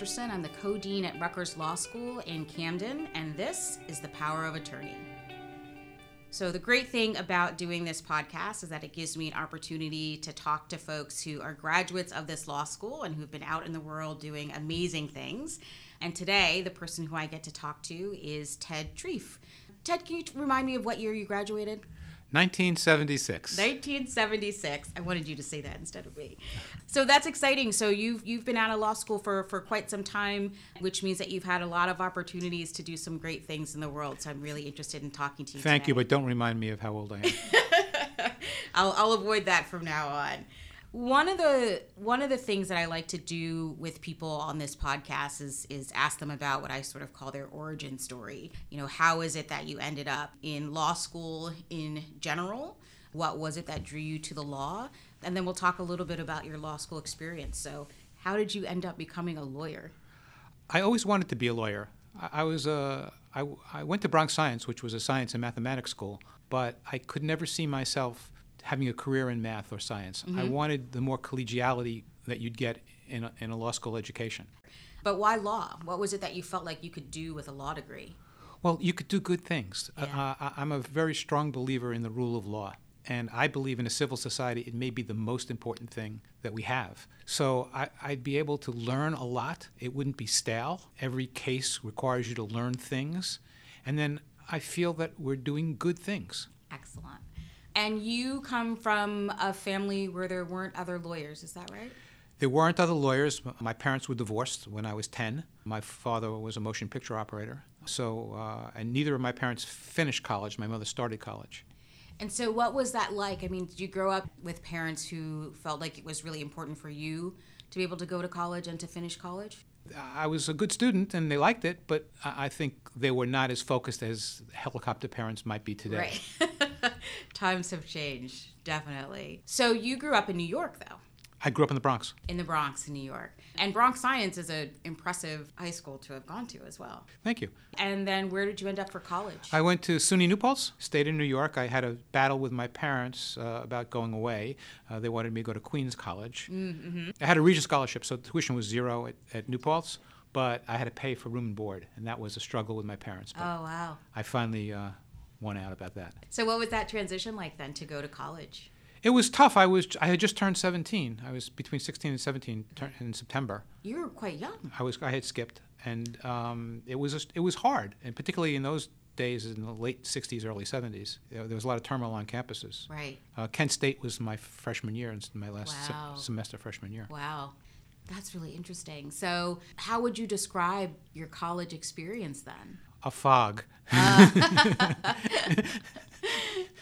I'm the co dean at Rutgers Law School in Camden, and this is The Power of Attorney. So, the great thing about doing this podcast is that it gives me an opportunity to talk to folks who are graduates of this law school and who've been out in the world doing amazing things. And today, the person who I get to talk to is Ted Trief. Ted, can you remind me of what year you graduated? 1976. 1976. I wanted you to say that instead of me. So that's exciting. So you've you've been out of law school for for quite some time, which means that you've had a lot of opportunities to do some great things in the world. So I'm really interested in talking to you. Thank today. you, but don't remind me of how old I am. I'll I'll avoid that from now on. One of the one of the things that I like to do with people on this podcast is is ask them about what I sort of call their origin story. You know, how is it that you ended up in law school in general? What was it that drew you to the law? And then we'll talk a little bit about your law school experience. So, how did you end up becoming a lawyer? I always wanted to be a lawyer. I, I was a I, I went to Bronx Science, which was a science and mathematics school, but I could never see myself having a career in math or science. I wanted the more collegiality that you'd get in a, in a law school education. But why law? What was it that you felt like you could do with a law degree? Well, you could do good things. Yeah. Uh, I, I'm a very strong believer in the rule of law. And I believe in a civil society, it may be the most important thing that we have. So I, I'd be able to learn a lot. It wouldn't be stale. Every case requires you to learn things. And then I feel that we're doing good things. Excellent. And you come from a family where there weren't other lawyers, is that right? There weren't other lawyers. My parents were divorced when I was 10. My father was a motion picture operator. So, uh, and neither of my parents finished college. My mother started college. And so, what was that like? I mean, did you grow up with parents who felt like it was really important for you to be able to go to college and to finish college? I was a good student and they liked it, but I I think they were not as focused as helicopter parents might be today. Right. Times have changed, definitely. So, you grew up in New York, though, I grew up in the Bronx. in the Bronx, in New York. And Bronx Science is an impressive high school to have gone to as well. Thank you. And then, where did you end up for college? I went to SUNY New Paltz, stayed in New York. I had a battle with my parents uh, about going away. Uh, they wanted me to go to Queens College. Mm-hmm. I had a Regent scholarship, so tuition was zero at, at New Paltz, but I had to pay for room and board, and that was a struggle with my parents. But oh, wow. I finally uh, won out about that. So, what was that transition like then to go to college? It was tough. I was I had just turned 17. I was between 16 and 17 tur- in September. You were quite young. I was I had skipped, and um, it was just, it was hard, and particularly in those days in the late 60s, early 70s, there was a lot of turmoil on campuses. Right. Uh, Kent State was my freshman year, and my last se- semester freshman year. Wow. That's really interesting. So, how would you describe your college experience then? A fog.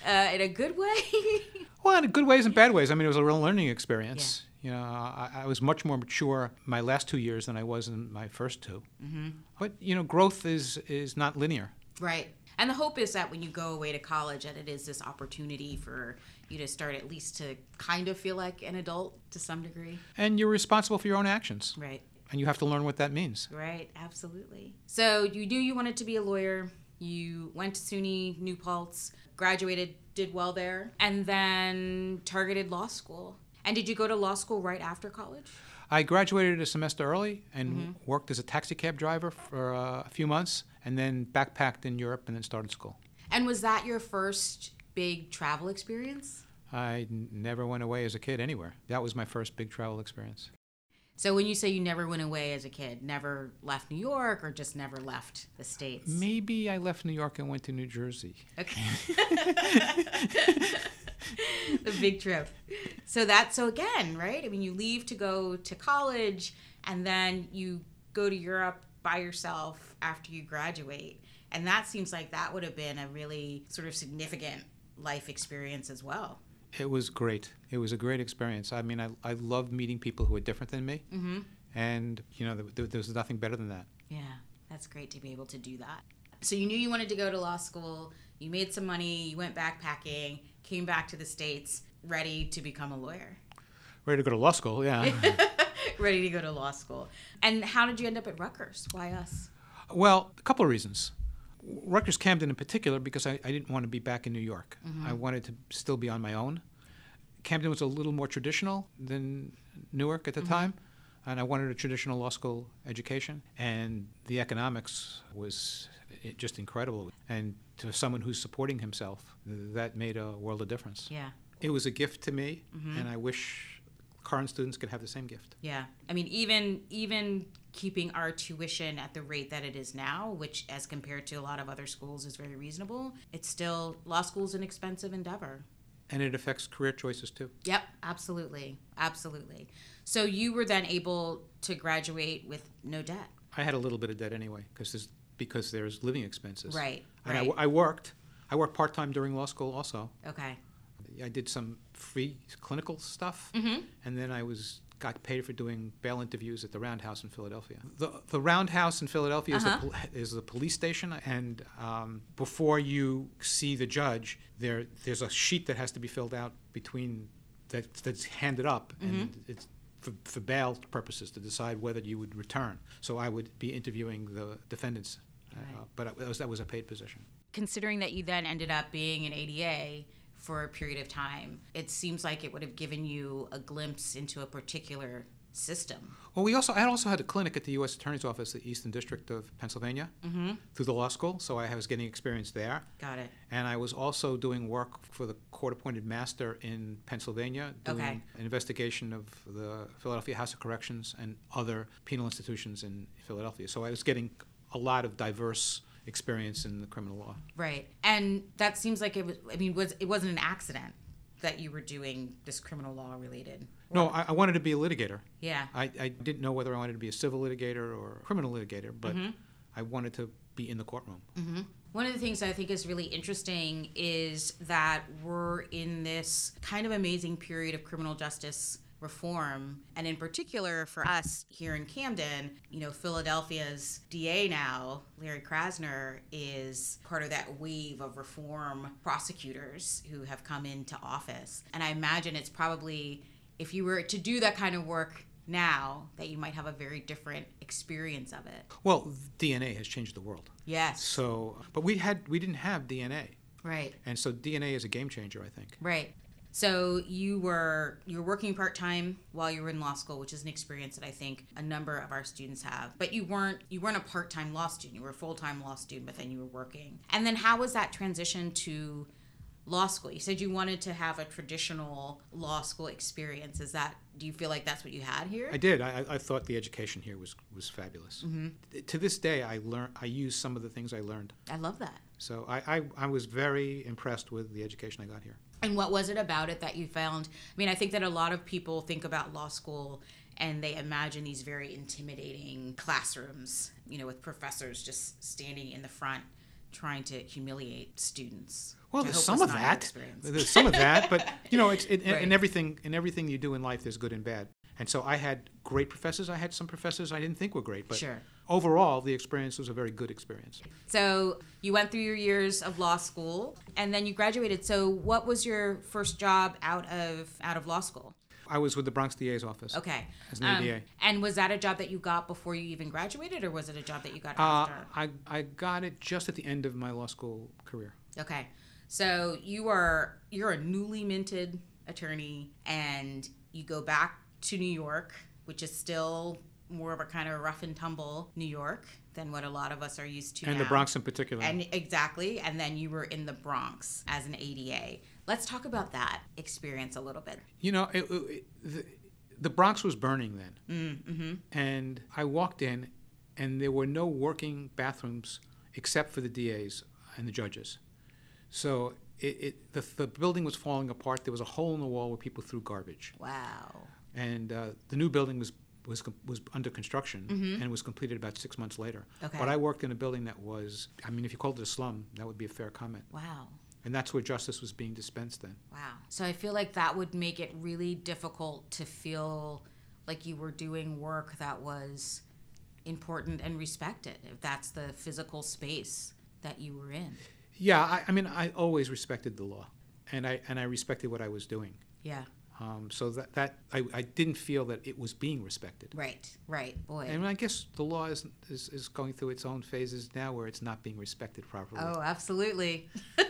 Uh, in a good way? Well, in good ways and bad ways. I mean, it was a real learning experience. You know, I, I was much more mature my last two years than I was in my first 2 Mm-hmm. But you know, growth is is not linear. right. And the hope is that when you go away to college, that it is this opportunity for you to start at least to kind of feel like an adult to some degree. And you're responsible for your own actions, Right. And you have to learn what that means. Right. Absolutely. So, you knew you wanted to be a lawyer. You went to SUNY New Paltz, graduated, did well there, and then targeted law school. And did you go to law school right after college? I graduated a semester early and worked as a taxi cab driver for uh, a few months, and then backpacked in Europe, and then started school. And was that your first big travel experience? I n- never went away as a kid anywhere. That was my first big travel experience. So when you say you never went away as a kid, never left New York or just never left the states? Maybe I left New York and went to New Jersey. Okay. the big trip. So that so again, right? I mean, you leave to go to college and then you go to Europe by yourself after you graduate. And that seems like that would have been a really sort of significant life experience as well. It was great. It was a great experience. I mean, I, I loved meeting people who are different than me. Mm-hmm. And, you know, there, there, there nothing better than that. Yeah, that's great to be able to do that. So you knew you wanted to go to law school, you made some money, you went backpacking, came back to the States, ready to become a lawyer. Ready to go to law school, yeah. ready to go to law school. And how did you end up at Rutgers? Why us? well, a couple of reasons. Rutgers Camden in particular, because I, I didn't want to be back in New York. I wanted to still be on my own. Camden was a little more traditional than Newark at the time. and I wanted a traditional law school education, and the economics was just incredible. And to someone who's supporting himself, that made a world of difference. Yeah. It was a gift to me, Mhm. and I wish current students could have the same gift. Yeah. I mean, even even keeping our tuition at the rate that it is now, which as compared to a lot of other schools is very reasonable, it's still law school's an expensive endeavor. And it affects career choices too. Yep, absolutely. Absolutely. So you were then able to graduate with no debt. I had a little bit of debt anyway, because there's, because there's living expenses. Right. And Right. wo- I worked. I worked part time during law school also. Okay. I did some free clinical stuff, Mhm. and then I was got paid for doing bail interviews at the Roundhouse in Philadelphia. The the Roundhouse in Philadelphia Uh-huh. is, the, pol- is the police station, and um, before you see the judge, there there's a sheet that has to be filled out between that that's handed up, and Mm-hmm. it's for, for bail purposes to decide whether you would return. So I would be interviewing the defendants, uh, Right. but it was, that was a paid position. Considering that you then ended up being an ADA for a period of time, it seems like it would have given you a glimpse into a particular system. Well, we also I also had a clinic at the U.S. Attorney's Office, the Eastern District of Pennsylvania, Mm-hmm. through the law school. So I was getting experience there, Got it. and I was also doing work for the court-appointed master in Pennsylvania, doing Okay. an investigation of the Philadelphia House of Corrections and other penal institutions in Philadelphia. So I was getting a lot of diverse experience in the criminal law. Right. And that seems like it was, I mean, was it wasn't an accident that you were doing this criminal law related? No, I, I wanted to be a litigator. Yeah. I, I didn't know whether I wanted to be a civil litigator or a criminal litigator, but Mhm. I wanted to be in the courtroom. hmm One of the things I think is really interesting is that we're in this kind of amazing period of criminal justice reform. And in particular, for us here in Camden, you know, Philadelphia's DA now, Larry Krasner, is part of that wave of reform prosecutors who have come into office. And I imagine it's probably, if you were to do that kind of work now, that you might have a very different experience of it. Well, DNA has changed the world. Yes. So, but we had we didn't have DNA, Right. and so DNA is a game changer, I think. Right. So you were you were working part time while you were in law school, which is an experience that I think a number of our students have. But you weren't you weren't a part time law student. You were a full time law student, but then you were working. And then how was that transition to law school? You said you wanted to have a traditional law school experience. Is that do you feel like that's what you had here? I did. I, I- thought the education here was was fabulous. Mm-hmm. To this day, I learn. I use some of the things I learned. I love that. So I, I, I was very impressed with the education I got here. And what was it about it that you found? I mean, I think that a lot of people think about law school and they imagine these very intimidating classrooms, you know, with professors just standing in the front trying to humiliate students. Well, there's some of that. experience. There's some of that, but you know, it's it, Right. in everything in everything you do in life. There's good and bad. And so I had great professors. I had some professors I didn't think were great, but Sure. Overall, the experience was a very good experience. So you went through your years of law school and then you graduated. So what was your first job out of out of law school? I was with the Bronx DA's office. Okay. As an Um, ADA. and was that a job that you got before you even graduated or was it a job that you got Uh, after? I, I got it just at the end of my law school career. Okay. So you are you're a newly minted attorney and you go back to New York, which is still more of a kind of rough and tumble New York than what a lot of us are used to And the. Bronx in particular. And exactly, and then you were in the Bronx as an ADA. Let's talk about that experience a little bit. you know, it, it, the, the Bronx was burning then. Mm-hmm. And I walked in, and there were no working bathrooms except for the DAs and the judges. So it, it the, the building was falling apart. There was a hole in the wall where people threw garbage. Wow. And uh, the new building was was com- was under construction mm-hmm. and was completed about six months later. Okay. But I worked in a building that was, I mean, if you called it a slum, that would be a fair comment. Wow. And that's where justice was being dispensed then. Wow. So I feel like that would make it really difficult to feel like you were doing work that was important and respected, if that's the physical space that you were in. Yeah, I, I mean, I always respected the law, and I and I respected what I was doing. Yeah. Um, so that that I, I didn't feel that it was being respected. Right. Right. Boy. And I guess the law is, is is going through its own phases now, where it's not being respected properly. Oh, absolutely.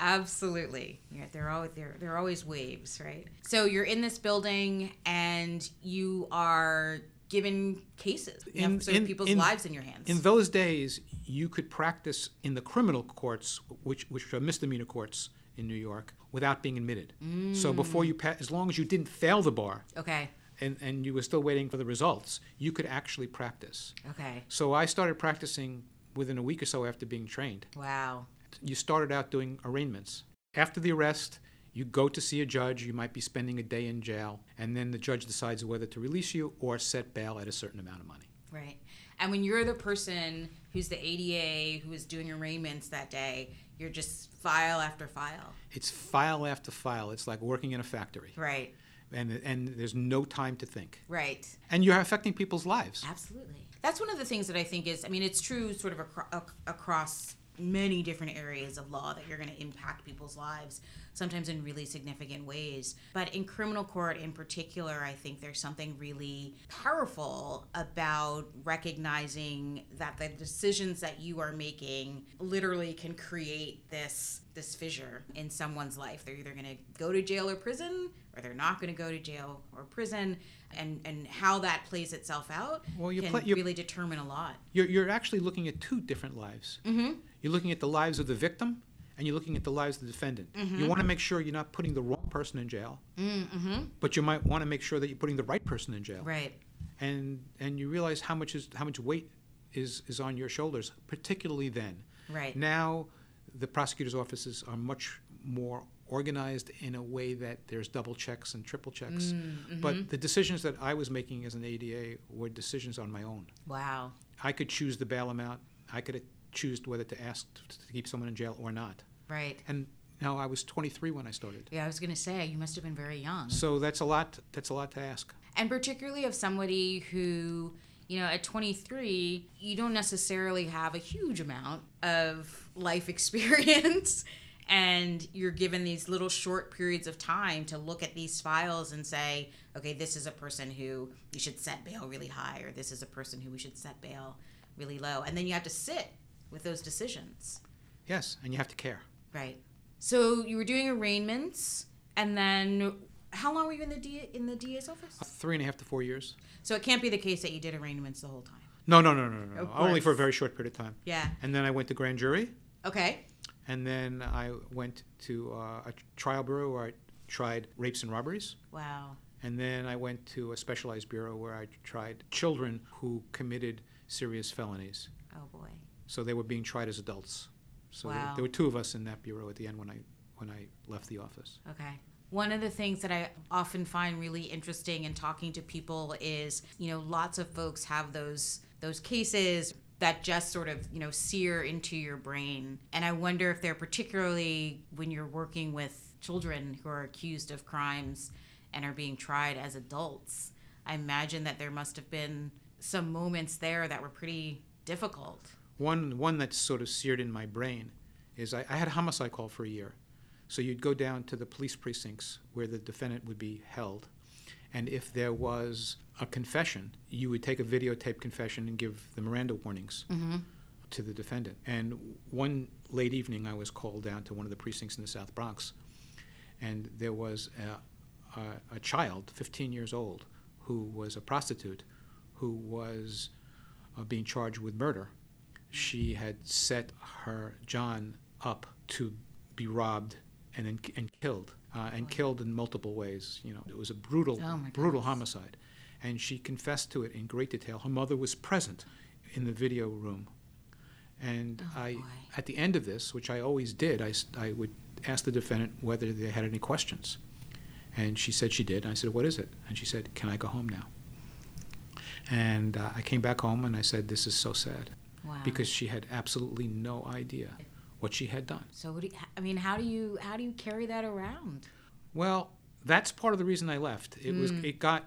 Absolutely. Yeah, they're always they're they're always waves, right? So you're in this building and you are given cases. You In- have in- people's in- lives in your hands. In those days, you could practice in the criminal courts, which which are misdemeanor courts in New York, without being admitted. So mm. before you, pa- as long as you didn't fail the bar, okay. and, and you were still waiting for the results, you could actually practice. Okay. So I started practicing within a week or so after being trained. Wow. You started out doing arraignments. After the arrest, you go to see a judge. You might be spending a day in jail, and then the judge decides whether to release you or set bail at a certain amount of money. Right. And when you're the person who's the ADA who is doing arraignments that day, you're just file after file. It's file after file. It's like working in a factory, Right. and and there's no time to think. Right. And you're affecting people's lives. Absolutely. That's one of the things that I think is, I mean, it's true sort of acro- ac- across many different areas of law that you're going to impact people's lives, sometimes in really significant ways. But in criminal court in particular, I think there's something really powerful about recognizing that the decisions that you are making literally can create this this fissure in someone's life. They're either going to go to jail or prison or they're not going to go to jail or prison and and how that plays itself out Well, you can you- really determine a lot. You're, you're actually looking at two different lives. Mm-hmm. You're looking at the lives of the victim, and you're looking at the lives of the defendant. You want to make sure you're not putting the wrong person in jail, Mm-hmm. but you might want to make sure that you're putting the right person in jail. Right. And and you realize how much is how much weight is is on your shoulders, particularly then. Right. Now, the prosecutor's offices are much more organized in a way that there's double checks and triple checks. Mm-hmm. But the decisions that I was making as an ADA were decisions on my own. Wow. I could choose the bail amount. I could choose whether to ask to keep someone in jail or not. Right. And now I was 23 when I started. Yeah, I was going to say you must have been very young. So that's a lot. That's a lot to ask. and particularly of somebody who you know at 23 you don't necessarily have a huge amount of life experience and you're given these little short periods of time to look at these files and say okay this is a person who we should set bail really high or this is a person who we should set bail really low and then you have to sit with those decisions Yes, and you have to care. right so you were doing arraignments and then how long were you in the D- in the DA's office Three and a half to four years. so it can't be the case that you did arraignments the whole time. No, no, no, no, no. Only for a very short period of time. Yeah. And then I went to grand jury, Okay. and then I went to uh, a trial bureau where I tried rapes and robberies. Wow. And then I went to a specialized bureau where I tried children who committed serious felonies. Oh boy. So they were being tried as adults. So there- Wow. there were two of us in that bureau at the end when I when I left the office. Okay. One of the things that I often find really interesting in talking to people is, you know, lots of folks have those those cases that just sort of, you know, sear into your brain. And I wonder if they're particularly when you're working with children who are accused of crimes and are being tried as adults. I imagine that there must have been some moments there that were pretty difficult. One one that's sort of seared in my brain is I, I had a homicide call for a year. So you'd go down to the police precincts where the defendant would be held, and if there was a confession, you would take a videotape confession and give the Miranda warnings Mm-hmm. to the defendant. And one late evening, I was called down to one of the precincts in the South Bronx, and there was a, a, a child, 15 years old, who was a prostitute, who was uh, being charged with murder. She had set her John up to be robbed and then and killed, uh, and killed in multiple ways. You know, it was a brutal, Oh, brutal homicide, and she confessed to it in great detail. Her mother was present in the video room, and Oh, I, boy. at the end of this, which I always did, I I would ask the defendant whether they had any questions, and she said she did. I said, "What is it?" And she said, "Can I go home now?" And uh, I came back home and I said, "This is so sad," Wow. because she had absolutely no idea what she had done. So you, I mean, how do you how do you carry that around? Well, that's part of the reason I left. It was Mm. it got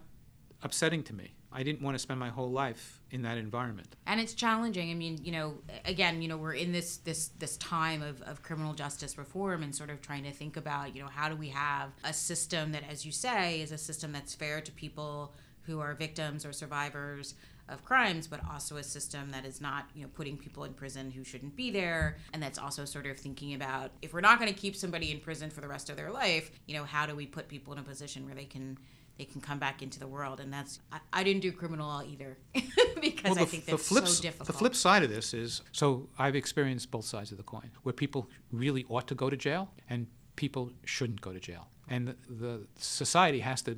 upsetting to me. I didn't want to spend my whole life in that environment. And it's challenging. I mean, you know, again, you know, we're in this this this time of, of criminal justice reform and sort of trying to think about, you know, how do we have a system that, as you say, is a system that's fair to people who are victims or survivors of crimes, but also a system that is not, you know, putting people in prison who shouldn't be there. And that's also sort of thinking about if we're not going to keep somebody in prison for the rest of their life, you know, how do we put people in a position where they can they can come back into the world and that's i, I didn't do criminal law either because well, the, i think that's the flip, so difficult The flip side of this is so I've experienced both sides of the coin, where people really ought to go to jail and people shouldn't go to jail. And the, the society has to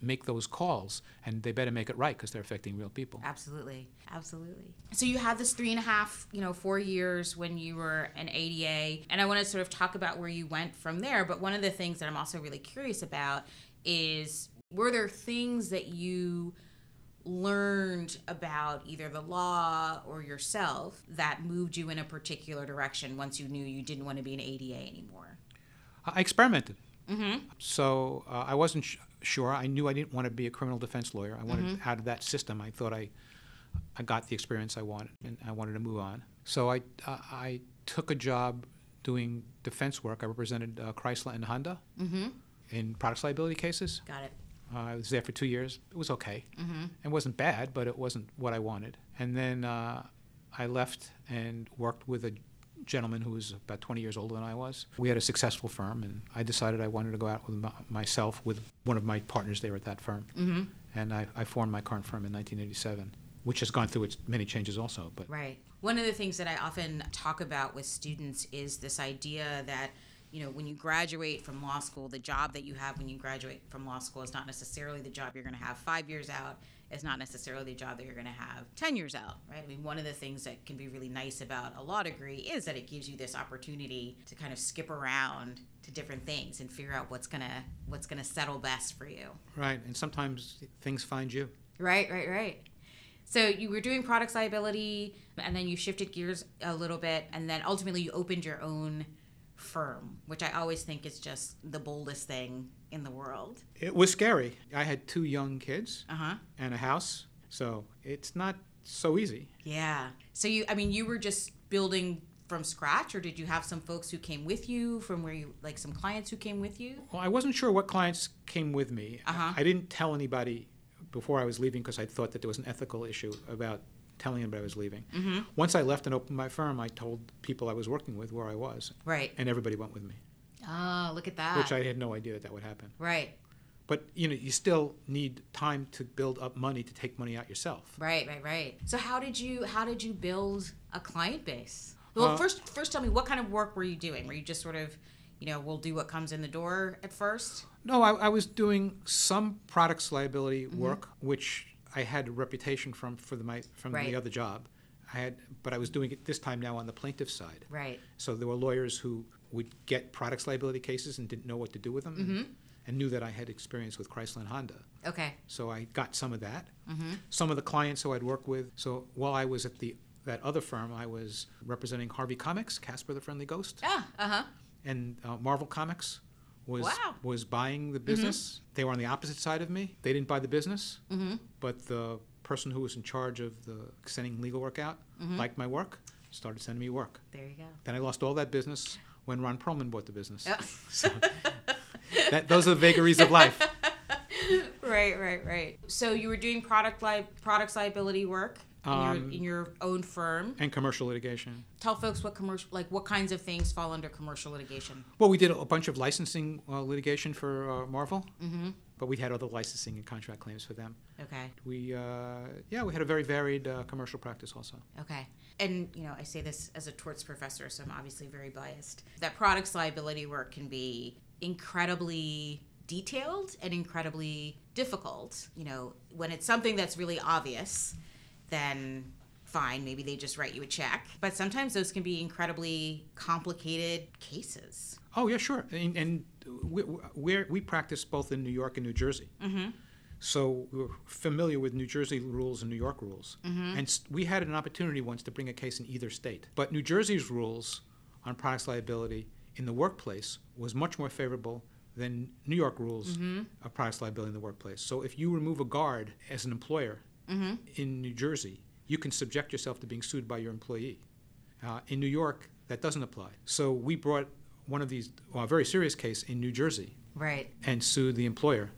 make those calls, and they better make it right because they're affecting real people. Absolutely, absolutely. So you had this three and a half, you know, four years when you were an ADA, and I want to sort of talk about where you went from there. But one of the things that I'm also really curious about is were there things that you learned about either the law or yourself that moved you in a particular direction once you knew you didn't want to be an ADA anymore? I experimented. Mm-hmm. So uh, I wasn't sh- sure. I knew I didn't want to be a criminal defense lawyer. I wanted Mm-hmm. out of that system. I thought I, I got the experience I wanted, and I wanted to move on. So I, uh, I took a job doing defense work. I represented uh, Chrysler and Honda Mm-hmm. in products liability cases. Got it. Uh, I was there for two years. It was okay. Mm-hmm. It wasn't bad, but it wasn't what I wanted. And then uh, I left and worked with a gentleman who was about 20 years older than I was. We had a successful firm, and I decided I wanted to go out with my, myself with one of my partners there at that firm. Mm-hmm. And I, I formed my current firm in 1987, which has gone through its many changes also. But Right. One of the things that I often talk about with students is this idea that, you know, when you graduate from law school, the job that you have when you graduate from law school is not necessarily the job you're going to have five years out. It's not necessarily the job that you're going to have 10 years out, right? I mean, one of the things that can be really nice about a law degree is that it gives you this opportunity to kind of skip around to different things and figure out what's going to what's going to settle best for you. right, and sometimes things find you. Right, right, right. So you were doing products liability, and then you shifted gears a little bit, and then ultimately you opened your own firm, which I always think is just the boldest thing in the world. It was scary. I had two young kids Uh huh. and a house, so it's not so easy. Yeah. So you, I mean, you were just building from scratch, or did you have some folks who came with you from where you, like some clients who came with you? Well, I wasn't sure what clients came with me. Uh-huh. I didn't tell anybody before I was leaving because I thought that there was an ethical issue about telling anybody I was leaving. Mm-hmm. Once I left and opened my firm, I told people I was working with where I was, Right. and everybody went with me, Oh, look at that. which I had no idea that that would happen. right. But you know, you still need time to build up money to take money out yourself. Right, right, right. So how did you how did you build a client base? Well, Uh, first first tell me what kind of work were you doing? Were you just sort of, you know, we'll do what comes in the door at first? No, I, I was doing some products liability work, which I had a reputation from for the, my from Right. the other job. I had, but I was doing it this time now on the plaintiff's side. Right. So there were lawyers who would get products liability cases and didn't know what to do with them, and, and knew that I had experience with Chrysler and Honda. Okay. So I got some of that. Mm-hmm. Some of the clients who I'd work with. So while I was at the that other firm, I was representing Harvey Comics, Casper the Friendly Ghost, Ah, uh-huh. and uh, Marvel Comics was Wow. was buying the business. They were on the opposite side of me. They didn't buy the business, Mm-hmm. but the person who was in charge of the sending legal work out Mhm. liked my work, started sending me work. There you go. Then I lost all that business when Ron Perelman bought the business. So that, those are the vagaries of life. right, right, right. So you were doing product li- products liability work in, Um, your, in your own firm. And commercial litigation. Tell folks what commercial like what kinds of things fall under commercial litigation. Well, we did a bunch of licensing uh, litigation for uh, Marvel, Mm-hmm. but we had other licensing and contract claims for them. Okay. We, uh, yeah, we had a very varied uh, commercial practice also. Okay. And, you know, I say this as a torts professor, so I'm obviously very biased. That products liability work can be incredibly detailed and incredibly difficult. You know, when it's something that's really obvious, then fine, maybe they just write you a check. But sometimes those can be incredibly complicated cases. Oh, yeah, sure. And, and we, we're, we practice both in New York and New Jersey. Mm-hmm. So we're familiar with New Jersey rules and New York rules. Mm-hmm. And we had an opportunity once to bring a case in either state. But New Jersey's rules on products liability in the workplace was much more favorable than New York rules Mm-hmm. of products liability in the workplace. So if you remove a guard as an employer Mm-hmm. in New Jersey, you can subject yourself to being sued by your employee. Uh, in New York, that doesn't apply. So we brought one of these, well, a very serious case in New Jersey Right. and sued the employer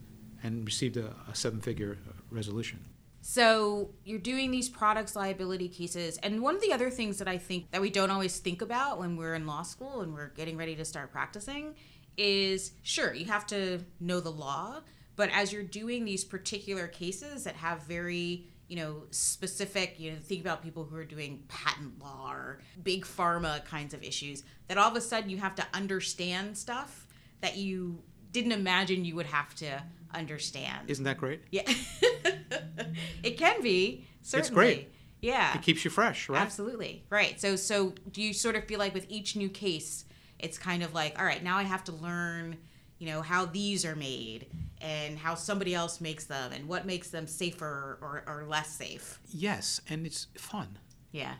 and received a, a seven figure resolution. So you're doing these products liability cases, and one of the other things that I think that we don't always think about when we're in law school and we're getting ready to start practicing is sure you have to know the law, but as you're doing these particular cases that have very you know specific you know think about people who are doing patent law or big pharma kinds of issues that all of a sudden you have to understand stuff that you didn't imagine you would have to understand Isn't that great? yeah it can be certainly it's great. yeah It keeps you fresh, right? Absolutely. Right. So so do you sort of feel like with each new case it's kind of like all right, now I have to learn, you know, how these are made and how somebody else makes them and what makes them safer or, or less safe. Yes, and it's fun. Yeah.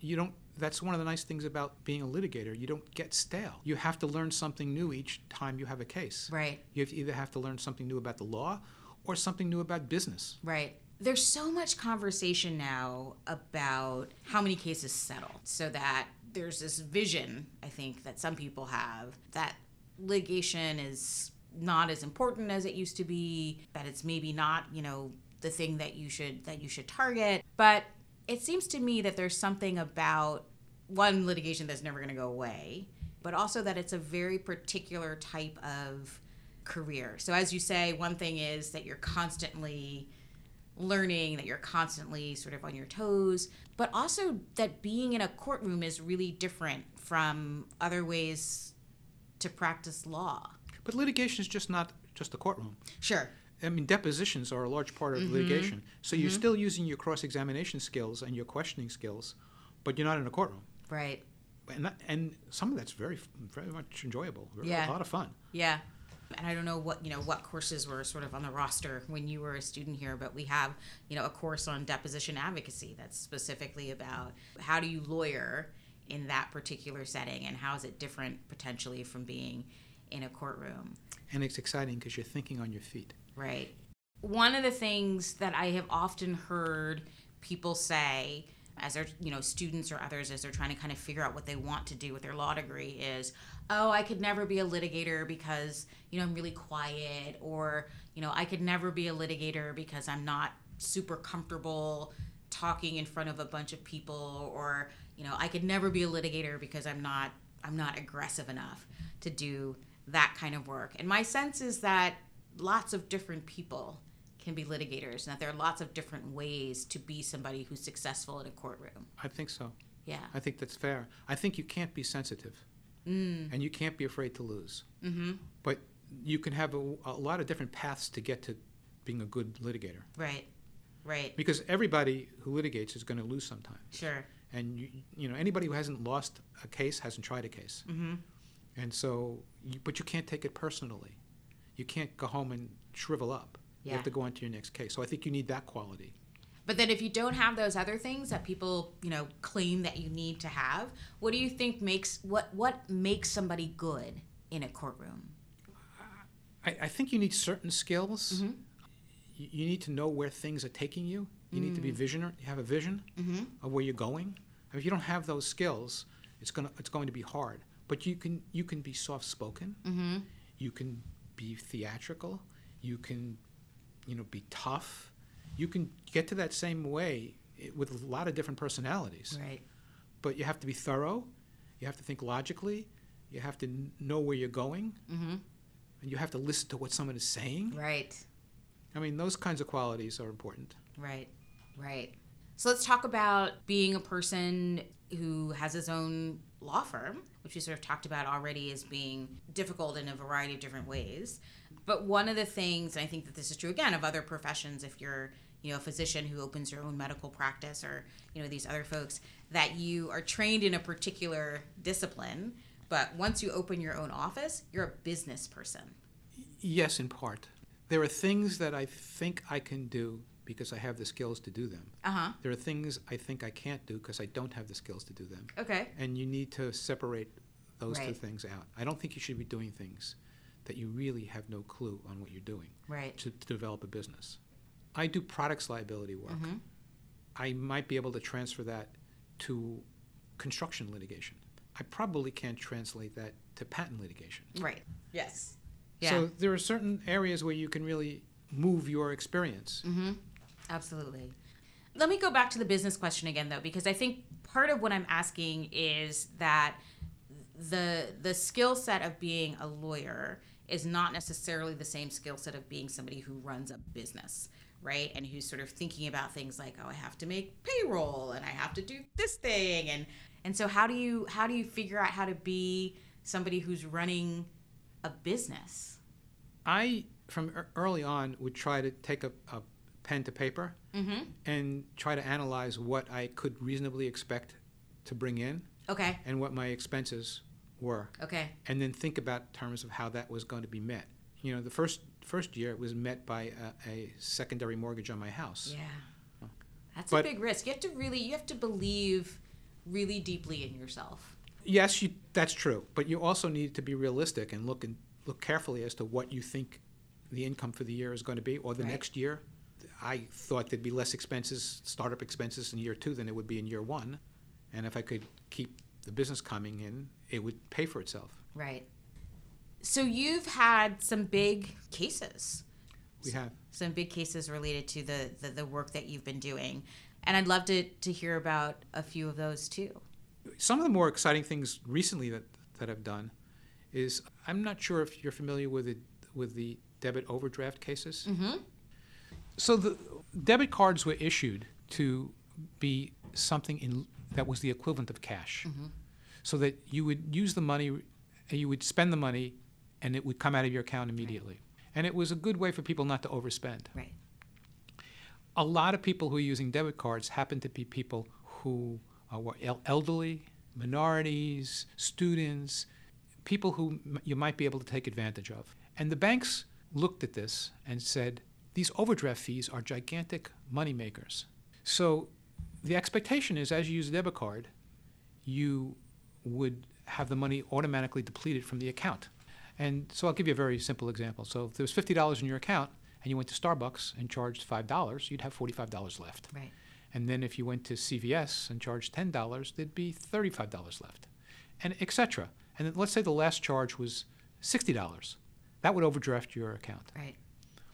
You don't. That's one of the nice things about being a litigator. You don't get stale. You have to learn something new each time you have a case. Right. You have either have to learn something new about the law or something new about business. Right. There's so much conversation now about how many cases settle so that there's this vision, I think, that some people have that litigation is not as important as it used to be, that it's maybe not, you know, the thing that you should that you should target. But it seems to me that there's something about one litigation that's never going to go away, but also that it's a very particular type of career. So as you say, one thing is that you're constantly learning, that you're constantly sort of on your toes, but also that being in a courtroom is really different from other ways to practice law. But litigation is just not just the courtroom. Sure. I mean, depositions are a large part of mm-hmm. litigation. So you're mm-hmm. still using your cross examination skills and your questioning skills, but you're not in a courtroom. Right. And, that, and some of that's very, very much enjoyable. Very- Yeah. A lot of fun. Yeah. And I don't know what, you know, what courses were sort of on the roster when you were a student here, but we have, you know, a course on deposition advocacy that's specifically about how do you lawyer in that particular setting and how is it different potentially from being in a courtroom. And it's exciting because you're thinking on your feet. Right. One of the things that I have often heard people say as they're, you know, students or others as they're trying to kind of figure out what they want to do with their law degree is, oh, I could never be a litigator because, you know, I'm really quiet or, you know, I could never be a litigator because I'm not super comfortable talking in front of a bunch of people or, you know, I could never be a litigator because I'm not I'm not aggressive enough to do that kind of work. And my sense is that lots of different people can be litigators and that there are lots of different ways to be somebody who's successful in a courtroom. I think so. Yeah. I think that's fair. I think you can't be sensitive, Mm. and you can't be afraid to lose. Mm-hmm. But you can have a, a lot of different paths to get to being a good litigator. Right. Right. Because everybody who litigates is going to lose sometimes Sure. And you, you know, anybody who hasn't lost a case hasn't tried a case. Mm-hmm. And so, you, but you can't take it personally. You can't go home and shrivel up. You have to go on to your next case. So I think you need that quality. But then if you don't have those other things that people, you know, claim that you need to have, what do you think makes what what makes somebody good in a courtroom? I, I think you need certain skills. Mhm. You, you need to know where things are taking you. You need to be visionary. You have a vision Mm-hmm. of where you're going. If you don't have those skills, it's gonna it's going to be hard. But you can you can be soft spoken. Mm-hmm. You can be theatrical. You can, you know, be tough. You can get to that same way with a lot of different personalities. Right. But you have to be thorough. You have to think logically. You have to kn- know where you're going, Mm-hmm. and you have to listen to what someone is saying. Right. I mean, those kinds of qualities are important. Right, right. So let's talk about being a person who has his own law firm, which we sort of talked about already as being difficult in a variety of different ways. But one of the things, and I think that this is true again of other professions, if you're you know a physician who opens your own medical practice or you know these other folks, that you are trained in a particular discipline, but once you open your own office, you're a business person. Yes, in part. There are things that I think I can do because I have the skills to do them. Uh huh. There are things I think I can't do because I don't have the skills to do them. Okay. And you need to separate those two things out. I don't think you should be doing things that you really have no clue on what you're doing Right. to, to develop a business. I do products liability work. Mm-hmm. I might be able to transfer that to construction litigation. I probably can't translate that to patent litigation. Right. Yes. Yeah. So there are certain areas where you can really move your experience. mm-hmm. Absolutely. Let me go back to the business question again, though, because I think part of what I'm asking is that the the skill set of being a lawyer is not necessarily the same skill set of being somebody who runs a business right? And who's sort of thinking about things like oh i have to make payroll and i have to do this thing. And and so how do you how do you figure out how to be somebody who's running a business? I, from early on, would try to take a, a pen to paper mm-hmm. and try to analyze what I could reasonably expect to bring in okay and what my expenses were, okay and then think about terms of how that was going to be met. You know, the first first year it was met by a, a secondary mortgage on my house. yeah that's But- a big risk you have to really you have to believe really deeply in yourself Yes, you, that's true, but you also need to be realistic and look and look carefully as to what you think the income for the year is going to be, or the Right. next year. I thought there'd be less expenses, startup expenses in year two than it would be in year one, and if I could keep the business coming in, it would pay for itself. Right. So you've had some big cases, We have. some big cases related to the, the, the work that you've been doing. And I'd love to, to hear about a few of those too. Some of the more exciting things recently that, that I've done is I'm not sure if you're familiar with the, with the debit overdraft cases. Mm-hmm. So the debit cards were issued to be something in, that was the equivalent of cash, mm-hmm. so that you would use the money, you would spend the money, and it would come out of your account immediately. And it was a good way for people not to overspend. Right. A lot of people who are using debit cards happen to be people who were el- elderly, minorities, students, people who m- you might be able to take advantage of. And the banks looked at this and said, these overdraft fees are gigantic money makers. So the expectation is as you use a debit card, you would have the money automatically depleted from the account. And so I'll give you a very simple example. So if there was $50 in your account and you went to Starbucks and charged $5, you'd have $45 left. Right. And then if you went to CVS and charged $10, there'd be $35 left, and et cetera. And then let's say the last charge was $60. That would overdraft your account. Right.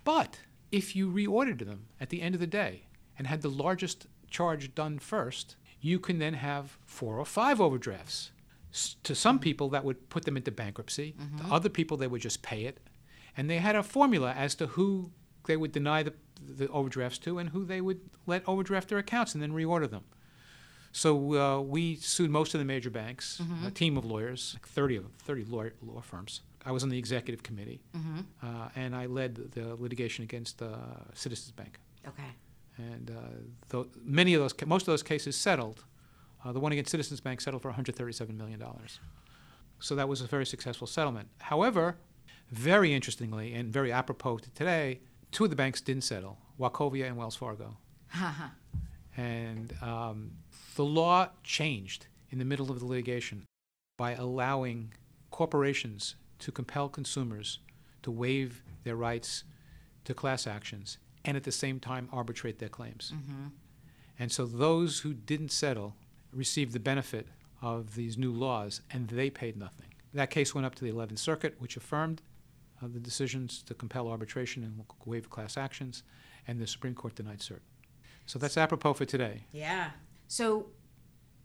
But if you reordered them at the end of the day and had the largest charge done first, you can then have four or five overdrafts. S- to some mm-hmm. people, that would put them into bankruptcy. To mm-hmm. other people, they would just pay it. And they had a formula as to who they would deny the, the overdrafts to and who they would let overdraft their accounts and then reorder them. So uh, we sued most of the major banks, a mm-hmm. team of lawyers, like 30 of them, 30 law, law firms. I was on the executive committee, Mm-hmm. uh, and I led the litigation against uh, Citizens Bank. Okay. And uh, tho- many of those, ca- most of those cases settled. Uh, the one against Citizens Bank settled for 137 million dollars. So that was a very successful settlement. However, very interestingly and very apropos to today, two of the banks didn't settle: Wachovia and Wells Fargo. And um, the law changed in the middle of the litigation by allowing corporations to compel consumers to waive their rights to class actions and at the same time arbitrate their claims. mm-hmm. And so those who didn't settle received the benefit of these new laws and they paid nothing. That case went up to the 11th Circuit, which affirmed uh, the decisions to compel arbitration and waive class actions, and the Supreme Court denied cert. So that's apropos for today. Yeah. So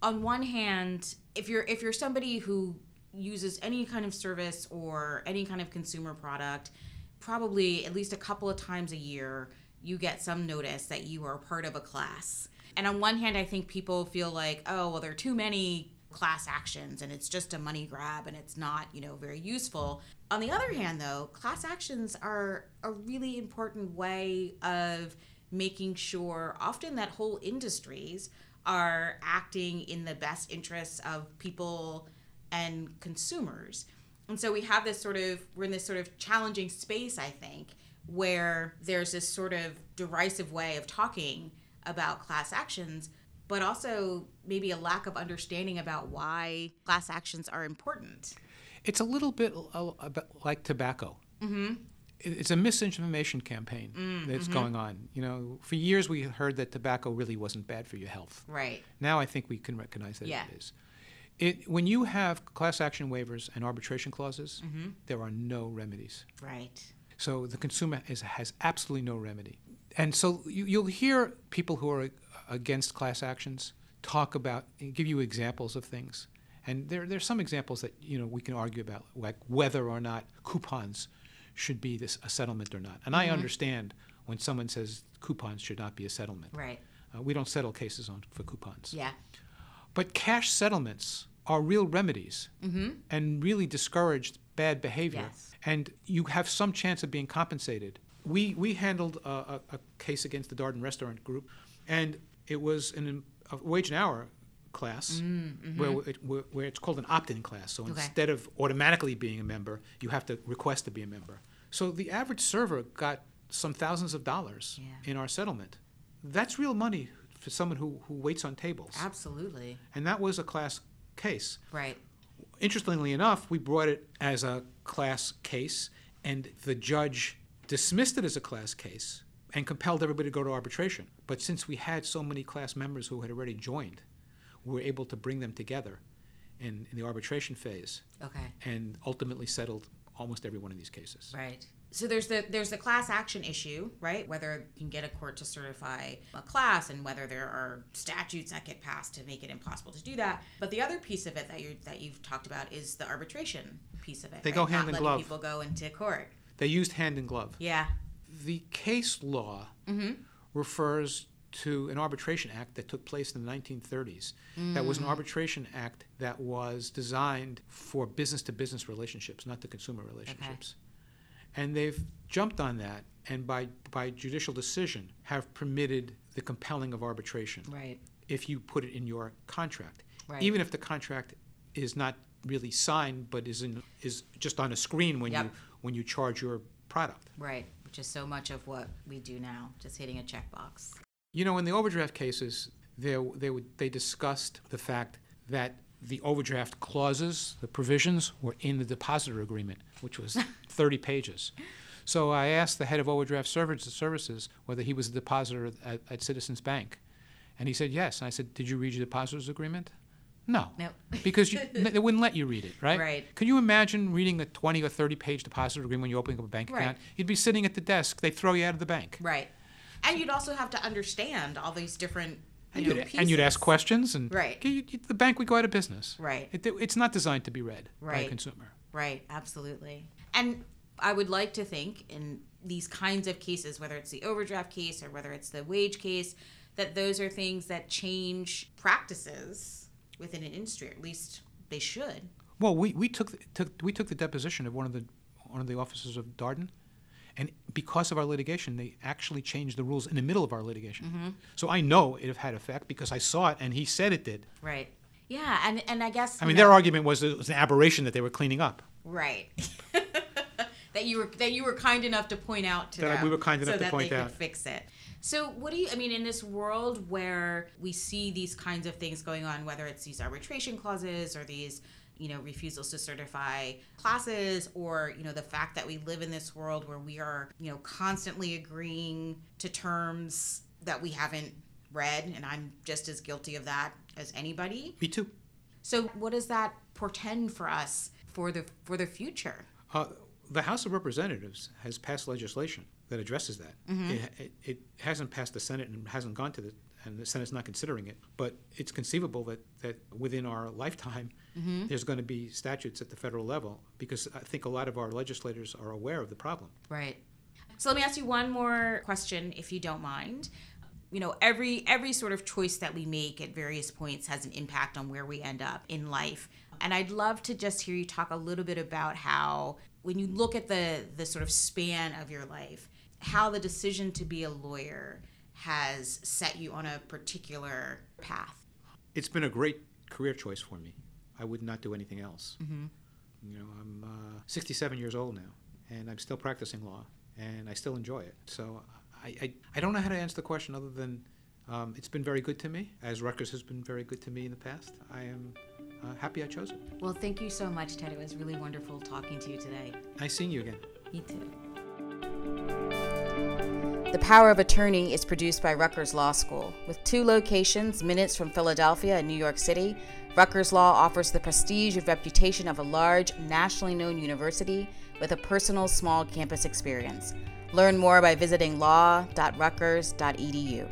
on one hand, if you're if you're somebody who uses any kind of service or any kind of consumer product, probably at least a couple of times a year, you get some notice that you are part of a class. And on one hand, I think people feel like, oh, well, there are too many class actions and it's just a money grab and it's not, you know, very useful. On the other hand, though, class actions are a really important way of making sure often that whole industries are acting in the best interests of people and consumers. And so we have this sort of, we're in this sort of challenging space, I think, where there's this sort of derisive way of talking about class actions, but also maybe a lack of understanding about why class actions are important. It's a little bit like tobacco. Mm-hmm. It's a misinformation campaign Mm, that's mhm. going on. You know, for years we heard that tobacco really wasn't bad for your health. Right. Now I think we can recognize that Yeah. it is. It, when you have class action waivers and arbitration clauses, Mm-hmm. there are no remedies. Right. So the consumer is, has absolutely no remedy. And so you, you'll hear people who are against class actions talk about give you examples of things. And there, there's some examples that you know we can argue about, like whether or not coupons should be this, a settlement or not. And I understand when someone says coupons should not be a settlement. Right. Uh, we don't settle cases on for coupons. Yeah. But cash settlements are real remedies mm-hmm. and really discourage bad behavior. Yes. And you have some chance of being compensated. We, we handled a, a, a case against the Darden Restaurant Group, and it was an, um, a wage and hour class mm, mm-hmm. where, it, where, where it's called an opt-in class. So Okay. instead of automatically being a member, you have to request to be a member. So the average server got some thousands of dollars Yeah. in our settlement. That's real money for someone who, who waits on tables. Absolutely. And that was a class case. Right. Interestingly enough, we brought it as a class case, and the judge dismissed it as a class case and compelled everybody to go to arbitration. But since we had so many class members who had already joined, we were able to bring them together in, in the arbitration phase Okay. and ultimately settled almost every one of these cases. Right. So there's the there's the class action issue, right? Whether you can get a court to certify a class and whether there are statutes that get passed to make it impossible to do that. But the other piece of it that you that you've talked about is the arbitration piece of it. They right? go Not hand in letting glove. People go into court. They used hand in glove. Yeah. The case law mm-hmm. refers to an arbitration act that took place in the 1930s. That was an mm. arbitration act that was designed for business to business relationships, not to consumer relationships. And they've jumped on that and by, by judicial decision have permitted the compelling of arbitration Right. if you put it in your contract. Right. Even if the contract is not really signed but is in, is just on a screen when you when you charge your product. Right. Which is so much of what we do now, just hitting a checkbox. You know, in the overdraft cases, they, they, would, they discussed the fact that the overdraft clauses, the provisions, were in the depositor agreement, which was 30 pages. So I asked the head of overdraft service- services whether he was a depositor at, at Citizens Bank. And he said yes. And I said, Did you read your depositor's agreement? No. No. Because you, they wouldn't let you read it, right? Right. Can you imagine reading a 20 or 30 page depositor agreement when you're opening up a bank Right. account? You'd be sitting at the desk, they'd throw you out of the bank. Right. And you'd also have to understand all these different And know, you'd, and you'd ask questions, and Right. you- you- the bank would go out of business. Right. It, it's not designed to be read right. by a consumer. Right, absolutely. And I would like to think in these kinds of cases, whether it's the overdraft case or whether it's the wage case, that those are things that change practices within an industry. At least they should. Well, we, we took, the- took we took the deposition of one of the one of the officers of Darden, because of our litigation, they actually changed the rules in the middle of our litigation. Mm-hmm. So I know it had effect because I saw it, and he said it did. Right. Yeah, and and I guess I mean, know- their argument was it was an aberration that they were cleaning up. Right. that you were that you were kind enough to point out to That them we were kind so enough to that point they out. could fix it. So what do you I mean in this world where we see these kinds of things going on whether it's these arbitration clauses or these you know refusals to certify classes or you know the fact that we live in this world where we are you know constantly agreeing to terms that we haven't read and I'm just as guilty of that as anybody. Me too. So what does that portend for us for the for the future? Uh, the House of Representatives has passed legislation that addresses that. It, it, it hasn't passed the Senate and hasn't gone to the and the Senate's not considering it. But it's conceivable that, that within our lifetime, mm-hmm. there's going to be statutes at the federal level because I think a lot of our legislators are aware of the problem. Right. So let me ask you one more question, if you don't mind. You know, every every sort of choice that we make at various points has an impact on where we end up in life. And I'd love to just hear you talk a little bit about how, when you look at the the sort of span of your life, how the decision to be a lawyer has set you on a particular path. It's been a great career choice for me. I would not do anything else. You know, I'm uh, 67 years old now, and I'm still practicing law, and I still enjoy it. So I, I, I don't know how to answer the question other than um, it's been very good to me, as Rutgers has been very good to me in the past. I am uh, happy I chose it. Well, thank you so much, Ted. It was really wonderful talking to you today. Nice seeing you again. Me too. The Power of Attorney is produced by Rutgers Law School. With two locations, minutes from Philadelphia and New York City, Rutgers Law offers the prestige and reputation of a large, nationally known university with a personal small campus experience. Learn more by visiting law.rutgers.edu.